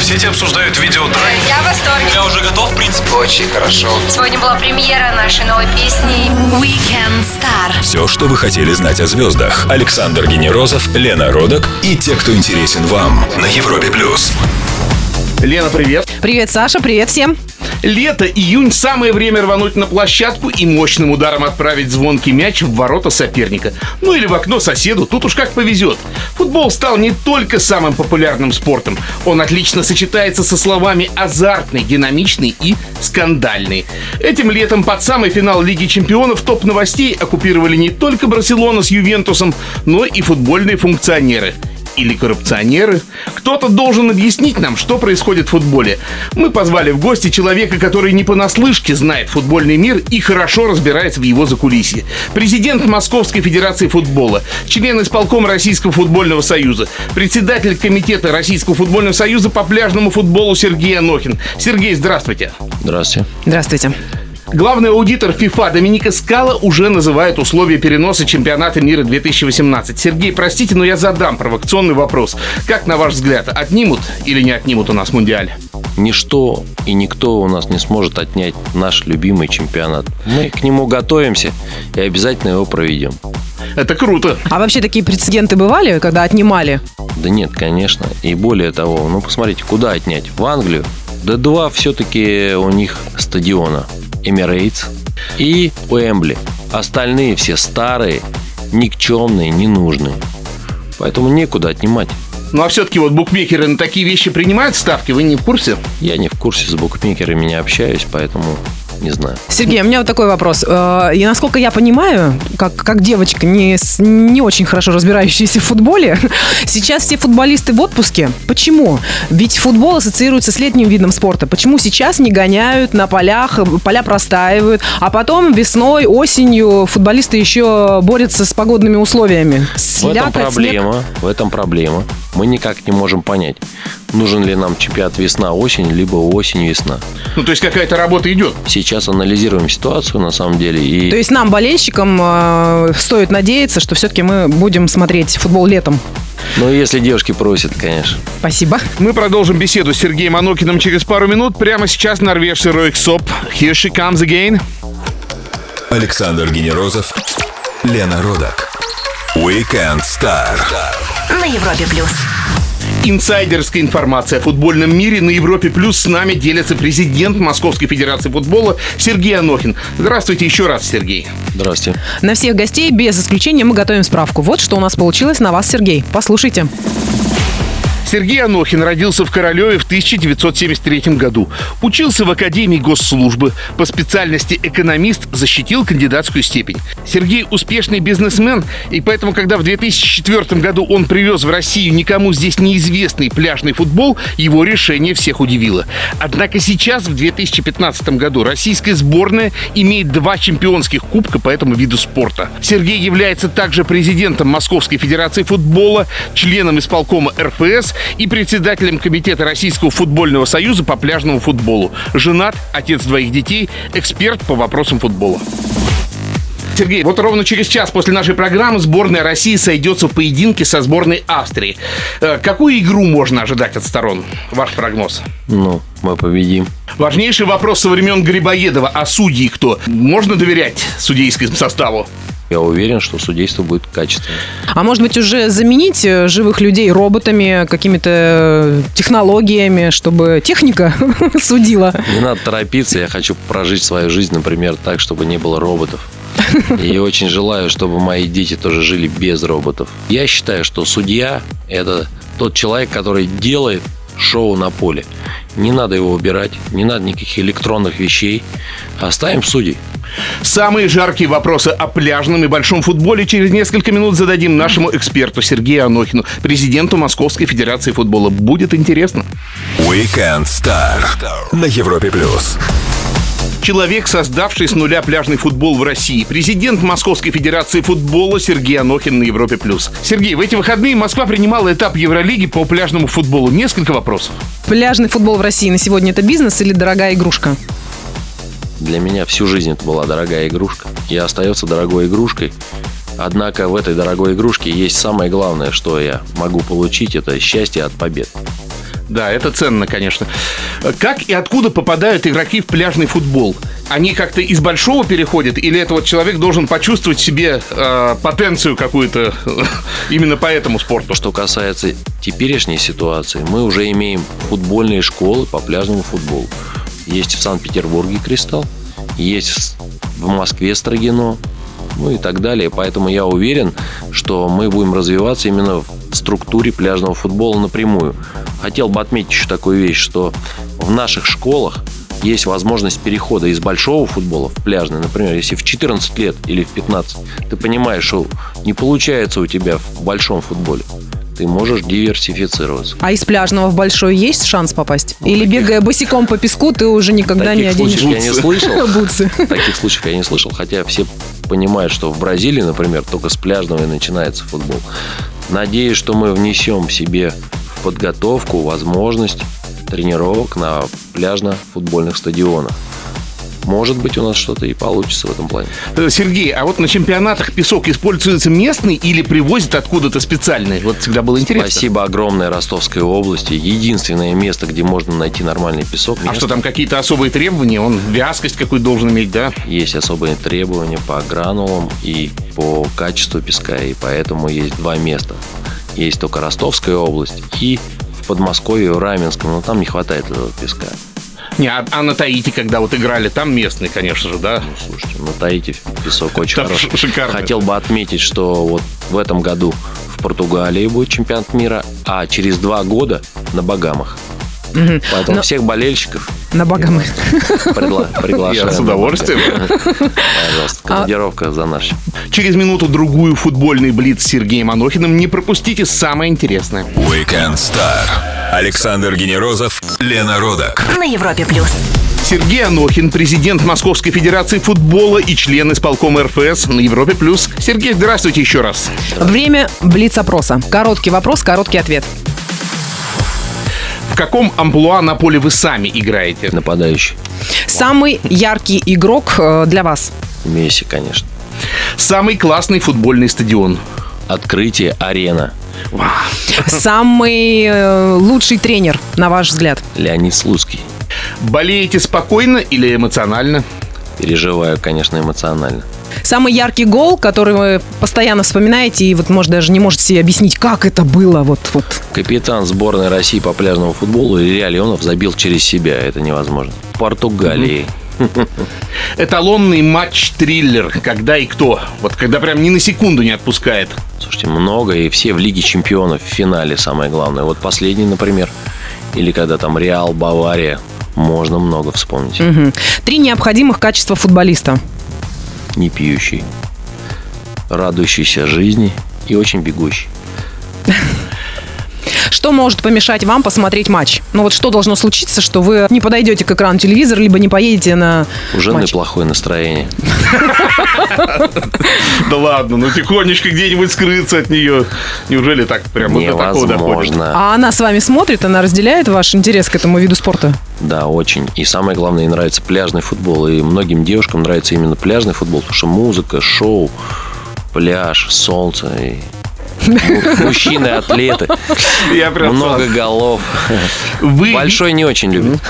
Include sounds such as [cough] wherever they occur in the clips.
В сети обсуждают видео драйв. Я в восторге. Я уже готов, в принципе. Очень хорошо. Сегодня была премьера нашей новой песни. Weekend Star. Все, что вы хотели знать о звездах. Александр Генерозов, Лена Родок и те, кто интересен вам на Европе плюс. Лена, привет. Привет, Саша, привет всем. Лето, июнь, самое время рвануть на площадку и мощным ударом отправить звонкий мяч в ворота соперника. Ну или в окно соседу, тут уж как повезет. Футбол стал не только самым популярным спортом. Он отлично сочетается со словами азартный, динамичный и скандальный. Этим летом под самый финал Лиги Чемпионов топ новостей оккупировали не только Барселона с Ювентусом, но и футбольные функционеры или коррупционеры. Кто-то должен объяснить нам, что происходит в футболе. Мы позвали в гости человека, который не понаслышке знает футбольный мир и хорошо разбирается в его закулисье. Президент Московской Федерации футбола, член исполкома Российского футбольного союза, председатель комитета Российского футбольного союза по пляжному футболу Сергей Анохин. Сергей, здравствуйте. Здравствуйте. Здравствуйте. Главный аудитор ФИФА Доминика Скала уже называет условия переноса чемпионата мира 2018. Сергей, простите, но я задам провокационный вопрос. Как, на ваш взгляд, отнимут или не отнимут у нас Мундиаль? Ничто и никто у нас не сможет отнять наш любимый чемпионат. Мы к нему готовимся и обязательно его проведем. Это круто. А вообще такие прецеденты бывали, когда отнимали? Да нет, конечно. И более того, ну посмотрите, куда отнять? В Англию? Да два все-таки у них стадиона. Эмирейтс и Уэмбли. Остальные все старые, никчемные, ненужные. Поэтому некуда отнимать. Ну а все-таки вот букмекеры на такие вещи принимают ставки, вы не в курсе? Я не в курсе с букмекерами не общаюсь, поэтому не знаю. Сергей, у меня вот такой вопрос. Э, И насколько я понимаю, как, как девочка, не, с- не очень хорошо разбирающаяся в футболе, [laughs] сейчас все футболисты в отпуске. Почему? Ведь футбол ассоциируется с летним видом спорта. Почему сейчас не гоняют на полях, э, поля простаивают, а потом весной, осенью футболисты еще борются с погодными условиями? В этом Слякоть, снег. проблема. В этом проблема. Мы никак не можем понять, нужен ли нам чемпионат весна-осень, либо осень-весна. Ну то есть какая-то работа идет. Сейчас анализируем ситуацию на самом деле. И То есть нам, болельщикам, э, стоит надеяться, что все-таки мы будем смотреть футбол летом. Ну, если девушки просят, конечно. Спасибо. Мы продолжим беседу с Сергеем Анокиным через пару минут. Прямо сейчас норвежцы Ройк Соп. Here she comes again. Александр Генерозов, Лена Родок. Weekend Star. На Европе плюс. Инсайдерская информация о футбольном мире на Европе Плюс с нами делится президент Московской Федерации футбола Сергей Анохин. Здравствуйте еще раз, Сергей. Здравствуйте. На всех гостей без исключения мы готовим справку. Вот что у нас получилось на вас, Сергей. Послушайте. Сергей Анохин родился в Королеве в 1973 году. Учился в Академии госслужбы. По специальности экономист защитил кандидатскую степень. Сергей успешный бизнесмен, и поэтому, когда в 2004 году он привез в Россию никому здесь неизвестный пляжный футбол, его решение всех удивило. Однако сейчас, в 2015 году, российская сборная имеет два чемпионских кубка по этому виду спорта. Сергей является также президентом Московской Федерации футбола, членом исполкома РФС и председателем Комитета Российского футбольного союза по пляжному футболу. Женат, отец двоих детей, эксперт по вопросам футбола. Сергей, вот ровно через час после нашей программы сборная России сойдется в поединке со сборной Австрии. Э, Какую игру можно ожидать от сторон? Ваш прогноз. Ну, мы победим. Важнейший вопрос со времен Грибоедова. А судьи кто? Можно доверять судейскому составу? Я уверен, что судейство будет качественным. А может быть уже заменить э, живых людей роботами, какими-то э, технологиями, чтобы техника [laughs] судила? Не надо торопиться, я хочу прожить свою жизнь, например, так, чтобы не было роботов. И очень желаю, чтобы мои дети тоже жили без роботов. Я считаю, что судья – это тот человек, который делает шоу на поле. Не надо его убирать, не надо никаких электронных вещей. Оставим судей. Самые жаркие вопросы о пляжном и большом футболе через несколько минут зададим нашему эксперту Сергею Анохину, президенту Московской Федерации футбола. Будет интересно. Weekend Star на Европе плюс. Человек, создавший с нуля пляжный футбол в России. Президент Московской Федерации футбола Сергей Анохин на Европе+. плюс. Сергей, в эти выходные Москва принимала этап Евролиги по пляжному футболу. Несколько вопросов. Пляжный футбол в России на сегодня это бизнес или дорогая игрушка? Для меня всю жизнь это была дорогая игрушка и остается дорогой игрушкой. Однако в этой дорогой игрушке есть самое главное, что я могу получить, это счастье от побед. Да, это ценно, конечно. Как и откуда попадают игроки в пляжный футбол? Они как-то из большого переходят, или это вот человек должен почувствовать себе э, потенцию какую-то [laughs] именно по этому спорту? Что касается теперешней ситуации, мы уже имеем футбольные школы по пляжному футболу. Есть в Санкт-Петербурге «Кристалл», есть в Москве «Строгино», ну и так далее. Поэтому я уверен, что мы будем развиваться именно в структуре пляжного футбола напрямую. Хотел бы отметить еще такую вещь, что в наших школах есть возможность перехода из большого футбола в пляжный. Например, если в 14 лет или в 15 ты понимаешь, что не получается у тебя в большом футболе, ты можешь диверсифицироваться. А из пляжного в большой есть шанс попасть? Или бегая босиком по песку, ты уже никогда не Таких оденешь случаев я не слышал. [laughs] бутсы? Таких случаев я не слышал, хотя все понимают, что в Бразилии, например, только с пляжного и начинается футбол. Надеюсь, что мы внесем себе в подготовку возможность тренировок на пляжно-футбольных стадионах. Может быть, у нас что-то и получится в этом плане. Э, Сергей, а вот на чемпионатах песок используется местный или привозят откуда-то специальный? Вот всегда было интересно. Спасибо огромное Ростовской области. Единственное место, где можно найти нормальный песок. А что там какие-то особые требования? Он вязкость какую должен иметь, да? Есть особые требования по гранулам и по качеству песка, и поэтому есть два места. Есть только Ростовская область и в Подмосковье, в Раменском, но там не хватает этого песка. Не, а, а на Таити, когда вот играли, там местный, конечно же, да? Ну, слушайте, на Таити песок очень Там хороший. шикарно. Хотел бы отметить, что вот в этом году в Португалии будет чемпионат мира, а через два года на Багамах. Поэтому Но- всех болельщиков На Багамы. предла- [laughs] приглашаем. Я с удовольствием. А Пожалуйста, командировка за наш. Через минуту-другую футбольный блиц с Сергеем Анохиным. Не пропустите самое интересное. Weekend Star. Александр Генерозов, Лена Родак. На Европе плюс. Сергей Анохин, президент Московской Федерации футбола и член исполкома РФС на Европе+. плюс. Сергей, здравствуйте еще раз. Время блиц-опроса. Короткий вопрос, короткий ответ. В каком амплуа на поле вы сами играете? Нападающий. Самый яркий игрок э, для вас. Месси, конечно. Самый классный футбольный стадион. Открытие арена. Самый э, лучший тренер, на ваш взгляд. Леонид Слуцкий. Болеете спокойно или эмоционально? Переживаю, конечно, эмоционально. Самый яркий гол, который вы постоянно вспоминаете и вот, может, даже не можете себе объяснить, как это было. Вот, вот. Капитан сборной России по пляжному футболу Илья Леонов забил через себя. Это невозможно. В Португалии. [laughs] Эталонный матч-триллер. Когда и кто? Вот когда прям ни на секунду не отпускает. Слушайте, много, и все в Лиге Чемпионов в финале самое главное. Вот последний, например. Или когда там Реал, Бавария. Можно много вспомнить. Мгм. Три необходимых качества футболиста. Не пьющий. Радующийся жизни и очень бегущий. [laughs] Что может помешать вам посмотреть матч? Ну вот что должно случиться, что вы не подойдете к экрану телевизора, либо не поедете на У жены матч? плохое настроение. [laughs] Да ладно, ну тихонечко где-нибудь скрыться от нее. Неужели так прям вот до такого доходит? Невозможно. А она с вами смотрит, она разделяет ваш интерес к этому виду спорта? Да, очень. И самое главное, ей нравится пляжный футбол. И многим девушкам нравится именно пляжный футбол, потому что музыка, шоу, пляж, солнце. И [laughs] мужчины, атлеты, Я прям много голов. Вы, Большой не очень любит.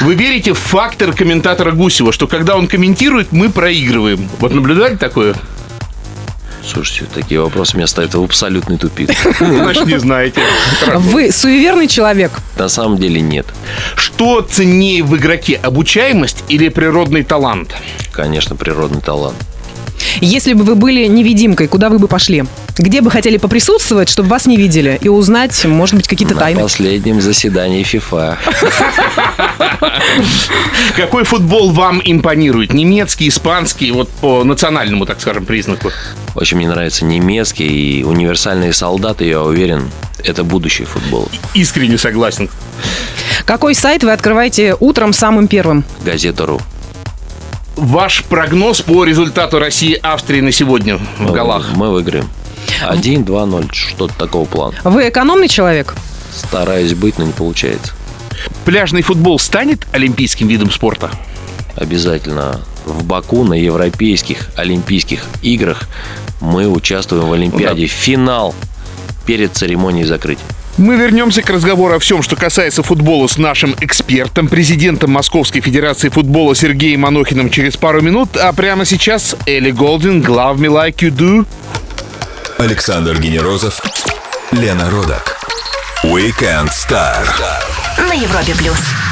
вы верите в фактор комментатора Гусева, что когда он комментирует, мы проигрываем? Вот наблюдали такое? Слушайте, такие вопросы меня ставят в абсолютный тупик. Значит, не знаете. [laughs] Вы суеверный человек? На самом деле нет. Что ценнее в игроке, обучаемость или природный талант? Конечно, природный талант. Если бы вы были невидимкой, куда вы бы пошли? Где бы хотели поприсутствовать, чтобы вас не видели? И узнать, может быть, какие-то На тайны? последнем заседании ФИФА. Какой футбол вам импонирует? Немецкий, испанский, вот по национальному, так скажем, признаку. Очень мне нравится немецкий и универсальные солдаты, я уверен, это будущее футбола. Искренне согласен. Какой сайт вы открываете утром самым первым? Газета.ру. Ваш прогноз по результату России-Австрии на сегодня в голах? Мы выиграем. 1-2-0, что-то такого плана. Вы экономный человек? Стараюсь быть, но не получается. Пляжный футбол станет олимпийским видом спорта? Обязательно в Баку на Европейских Олимпийских играх мы участвуем в Олимпиаде. Финал перед церемонией закрытия. Мы вернемся к разговору о всем, что касается футбола с нашим экспертом, президентом Московской Федерации футбола Сергеем Анохиным через пару минут. А прямо сейчас Элли Голдин, Love Me Like You Do. Александр Генерозов, Лена Родак. Weekend Star. На Европе плюс.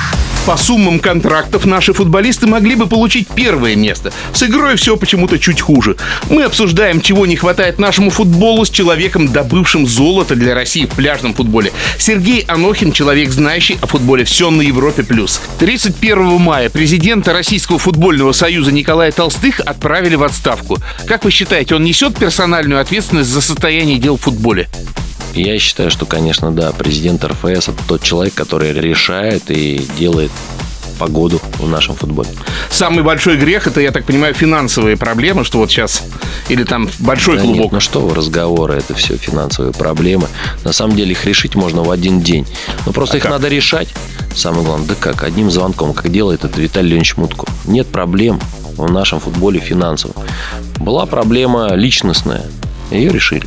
По суммам контрактов наши футболисты могли бы получить первое место. С игрой все почему-то чуть хуже. Мы обсуждаем, чего не хватает нашему футболу с человеком, добывшим золото для России в пляжном футболе. Сергей Анохин, человек, знающий о футболе все на Европе+. плюс. 31 мая президента Российского футбольного союза Николая Толстых отправили в отставку. Как вы считаете, он несет персональную ответственность за состояние дел в футболе? Я считаю, что, конечно, да, президент РФС это тот человек, который решает и делает погоду в нашем футболе. Самый большой грех это, я так понимаю, финансовые проблемы, что вот сейчас или там большой да клубок. Нет, ну что вы, разговоры, это все финансовые проблемы. На самом деле их решить можно в один день. Но просто А их как? надо решать. Самое главное, да как, одним звонком, как делает это Виталий Леонидович Мутко. Нет проблем в нашем футболе финансовых. Была проблема личностная, ее решили.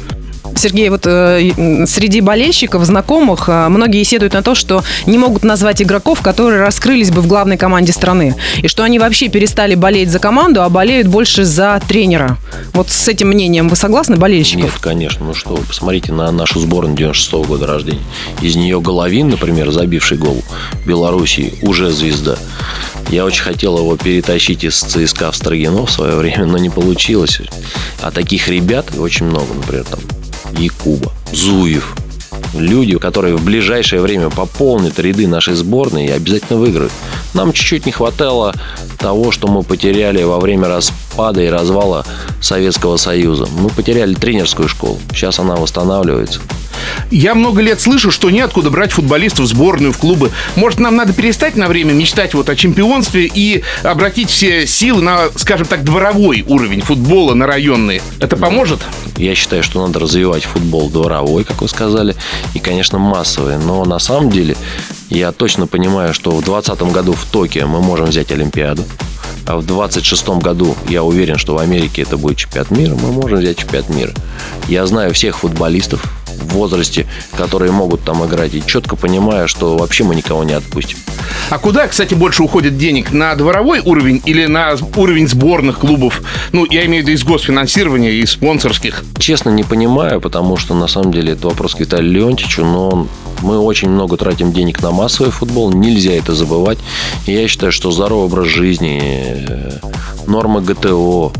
Сергей, вот э, среди болельщиков, знакомых, э, многие сетуют на то, что не могут назвать игроков, которые раскрылись бы в главной команде страны. И что они вообще перестали болеть за команду, а болеют больше за тренера. Вот с этим мнением вы согласны, Нет, болельщиков? конечно, ну что, посмотрите на нашу сборную 96 года рождения. Из нее Головин, например, забивший гол Белоруссии, уже звезда. Я очень хотел его перетащить из ЦСКА в Строгино в свое время, но не получилось. А таких ребят очень много, например, там Якуба, Зуев. Люди, которые в ближайшее время пополнят ряды нашей сборной и обязательно выиграют. Нам чуть-чуть не хватало того, что мы потеряли во время распада и развала Советского Союза. Мы потеряли тренерскую школу. Сейчас она восстанавливается. Я много лет слышу, что неоткуда брать футболистов в сборную, в клубы. Может, нам надо перестать на время мечтать вот о чемпионстве и обратить все силы на, скажем так, дворовой уровень футбола, на районные. Это поможет? Я считаю, что надо развивать футбол дворовой, как вы сказали, и, конечно, массовый. Но на самом деле я точно понимаю, что в 2020 году в Токио мы можем взять Олимпиаду. А в 26 году я уверен, что в Америке это будет чемпионат мира. Мы можем взять чемпионат мира. Я знаю всех футболистов возрасте, которые могут там играть. И четко понимаю, что вообще мы никого не отпустим. А куда, кстати, больше уходит денег? На дворовой уровень или на уровень сборных клубов? Ну, я имею в виду из госфинансирования и спонсорских. Честно, не понимаю, потому что на самом деле это вопрос к Виталию Леонтьевичу, но он- мы очень много тратим денег на массовый футбол, нельзя это забывать. И я считаю, что здоровый образ жизни, э, нормы ГТО,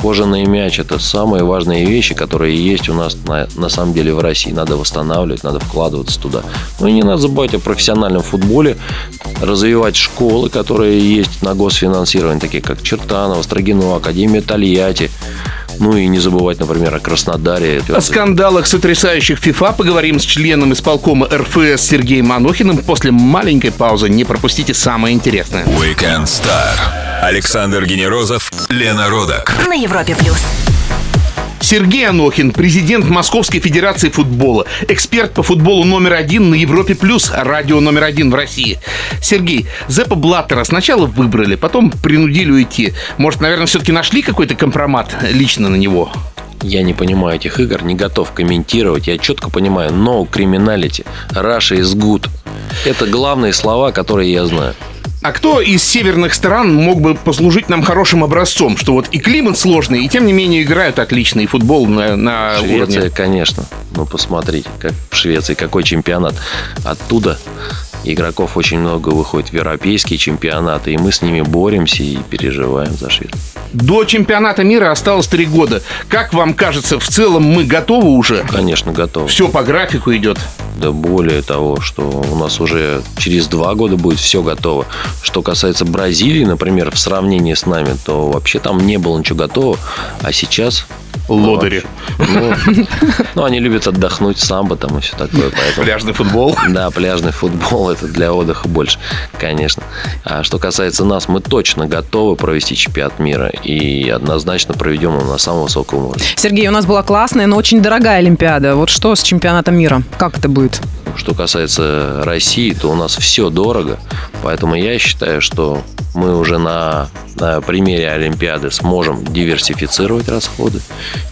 кожаный мяч – это самые важные вещи, которые есть у нас на, на самом деле в России. Надо восстанавливать, надо вкладываться туда. Ну и не надо забывать о профессиональном футболе, развивать школы, которые есть на госфинансировании, такие как Чертанова, Строгино, Академия Тольятти. Ну и не забывать, например, о Краснодаре. О скандалах, сотрясающих ФИФА, поговорим с членом исполкома РФС Сергеем Анохиным после маленькой паузы. Не пропустите самое интересное. Weekend Star. Александр Генерозов, Лена Родак. На Европе плюс. Сергей Анохин, президент Московской Федерации футбола, эксперт по футболу номер один на Европе Плюс, радио номер один в России. Сергей, Зеппа Блаттера сначала выбрали, потом принудили уйти. Может, наверное, все-таки нашли какой-то компромат лично на него? Я не понимаю этих игр, не готов комментировать. Я четко понимаю no criminality, Russia is good. Это главные слова, которые я знаю. А кто из северных стран мог бы послужить нам хорошим образцом, что вот и климат сложный, и тем не менее играют отлично, и футбол на, на Швеция, уровне. конечно. Ну, посмотрите, как в Швеции, какой чемпионат. Оттуда игроков очень много выходит в европейские чемпионаты, и мы с ними боремся и переживаем за Швецию. До чемпионата мира осталось три года. Как вам кажется, в целом мы готовы уже? Конечно, готов. Все по графику идет. Да более того, что у нас уже через два года будет все готово. Что касается Бразилии, например, в сравнении с нами, то вообще там не было ничего готово. А сейчас... Лодыри. Ну, ну, они любят отдохнуть, самбо там и все такое. Поэтому... Пляжный футбол. Да, пляжный футбол это для отдыха больше, конечно. А что касается нас, мы точно готовы провести чемпионат мира и однозначно проведем его на самом высоком уровне. Сергей, у нас была классная, но очень дорогая Олимпиада. Вот что с чемпионатом мира? Как это будет? Что касается России, то у нас все дорого, поэтому я считаю, что мы уже на, на примере Олимпиады сможем диверсифицировать расходы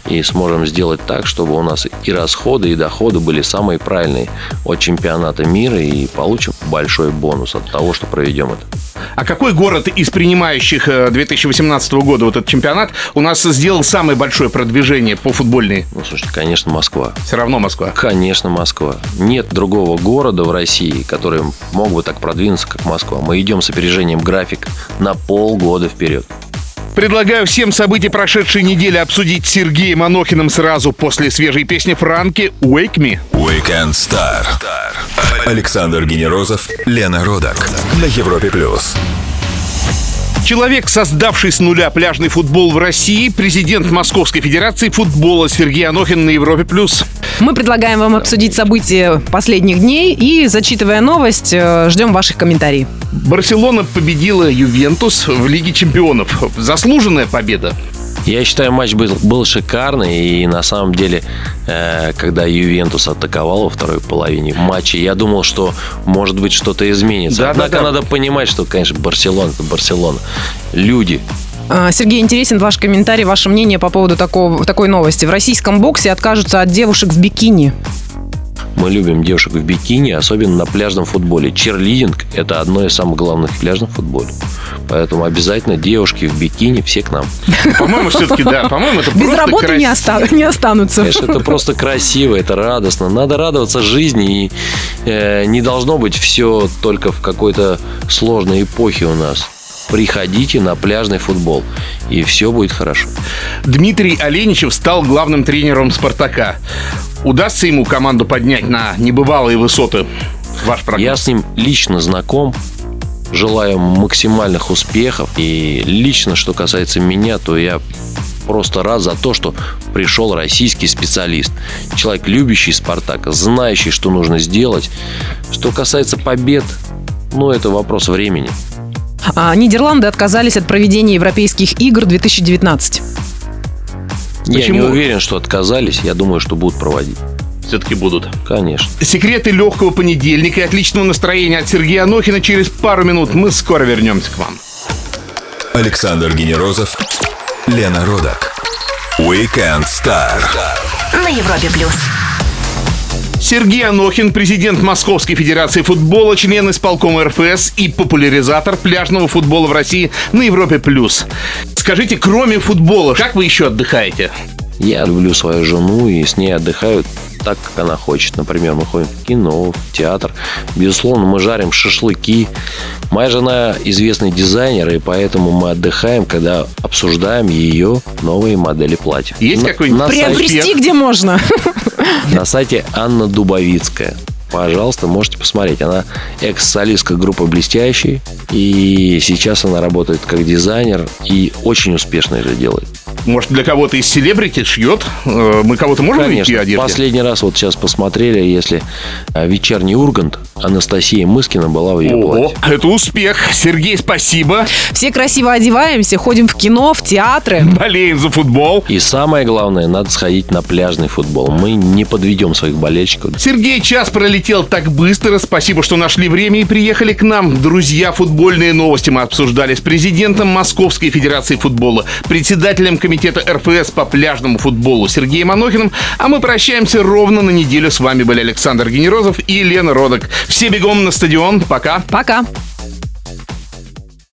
и сможем сделать так, чтобы у нас и расходы, и доходы были самые правильные от чемпионата мира и получим большой бонус от того, что проведем это. А какой город из принимающих э, 2018 года вот этот чемпионат у нас сделал самое большое продвижение по футбольной? Ну, слушайте, конечно, Москва. Все равно Москва. Конечно, Москва. Нет другого города в России, который мог бы так продвинуться, как Москва. Мы идем с опережением график на полгода вперед. Предлагаю всем события прошедшей недели обсудить с Сергеем Анохиным сразу после свежей песни Франки «Wake Me». Weekend Star. Александр Генерозов, Лена Родак на Европе плюс. Человек, создавший с нуля пляжный футбол в России, президент Московской Федерации футбола Сергей Анохин на Европе+. плюс. Мы предлагаем вам обсудить события последних дней и, зачитывая новость, э, ждем ваших комментариев. Барселона победила Ювентус в Лиге чемпионов. Заслуженная победа. Я считаю, матч был, был шикарный. И на самом деле, э, когда Ювентус атаковал во второй половине матча, я думал, что может быть что-то изменится. Да, Однако да, да. надо понимать, что, конечно, Барселона это Барселона. Люди. А, Сергей, интересен ваш комментарий, ваше мнение по поводу такого, такой новости. В российском боксе откажутся от девушек в бикини. Мы любим девушек в бикини, особенно на пляжном футболе. Черлидинг – это одно из самых главных в пляжном футболе. Поэтому обязательно девушки в бикини все к нам. [laughs] По-моему, все-таки, да, по-моему, это Без просто работы не, красиво. оста- не останутся. Конечно, это просто красиво, это радостно. Надо радоваться жизни. И э, не должно быть все только в какой-то сложной эпохе у нас. Приходите на пляжный футбол, и все будет хорошо. Дмитрий Оленичев стал главным тренером «Спартака». Удастся ему команду поднять на небывалые высоты? Ваш прогноз. Я с ним лично знаком. Желаю максимальных успехов. И лично, что касается меня, то я просто рад за то, что пришел российский специалист. Человек, любящий «Спартак», знающий, что нужно сделать. Что касается побед, ну, это вопрос времени. А, Нидерланды отказались от проведения Европейских игр 2019. Я Почему? не уверен, что отказались. Я думаю, что будут проводить. Все-таки будут. Конечно. Секреты легкого понедельника и отличного настроения от Сергея Анохина через пару минут. Мы скоро вернемся к вам. Александр Генерозов, Лена Родак. Weekend Star. На Европе плюс. Сергей Анохин, президент Московской Федерации футбола, член исполкома РФС и популяризатор пляжного футбола в России на Европе+. плюс. Скажите, кроме футбола, как вы еще отдыхаете? Я люблю свою жену и с ней отдыхаю так, как она хочет. Например, мы ходим в кино, в театр. Безусловно, мы жарим шашлыки. Моя жена известный дизайнер, и поэтому мы отдыхаем, когда обсуждаем ее новые модели платьев. Есть какой-нибудь сайте, Приобрести успех. где можно. [laughs] на сайте Анна Дубовицкая. Пожалуйста, можете посмотреть. Она экс-солистка группы «Блестящий». И сейчас она работает как дизайнер и очень успешно это делает. Может, для кого-то из селебрити шьет? Э, Мы кого-то можем найти Конечно. одежде? Последний раз вот сейчас посмотрели, если а, вечерний Ургант, Анастасия Мыскина была в ее О, платье. это успех. Сергей, спасибо. Все красиво одеваемся, ходим в кино, в театры. Болеем за футбол. И самое главное, надо сходить на пляжный футбол. Мы не подведем своих болельщиков. Сергей, час пролетел так быстро. Спасибо, что нашли время и приехали к нам. Друзья, футбольные новости мы обсуждали с президентом Московской Федерации футбола, председателем комитета РФС по пляжному футболу Сергеем Анохиным. А мы прощаемся ровно на неделю. С вами были Александр Генерозов и Лена Родок. Все бегом на стадион. Пока. Пока.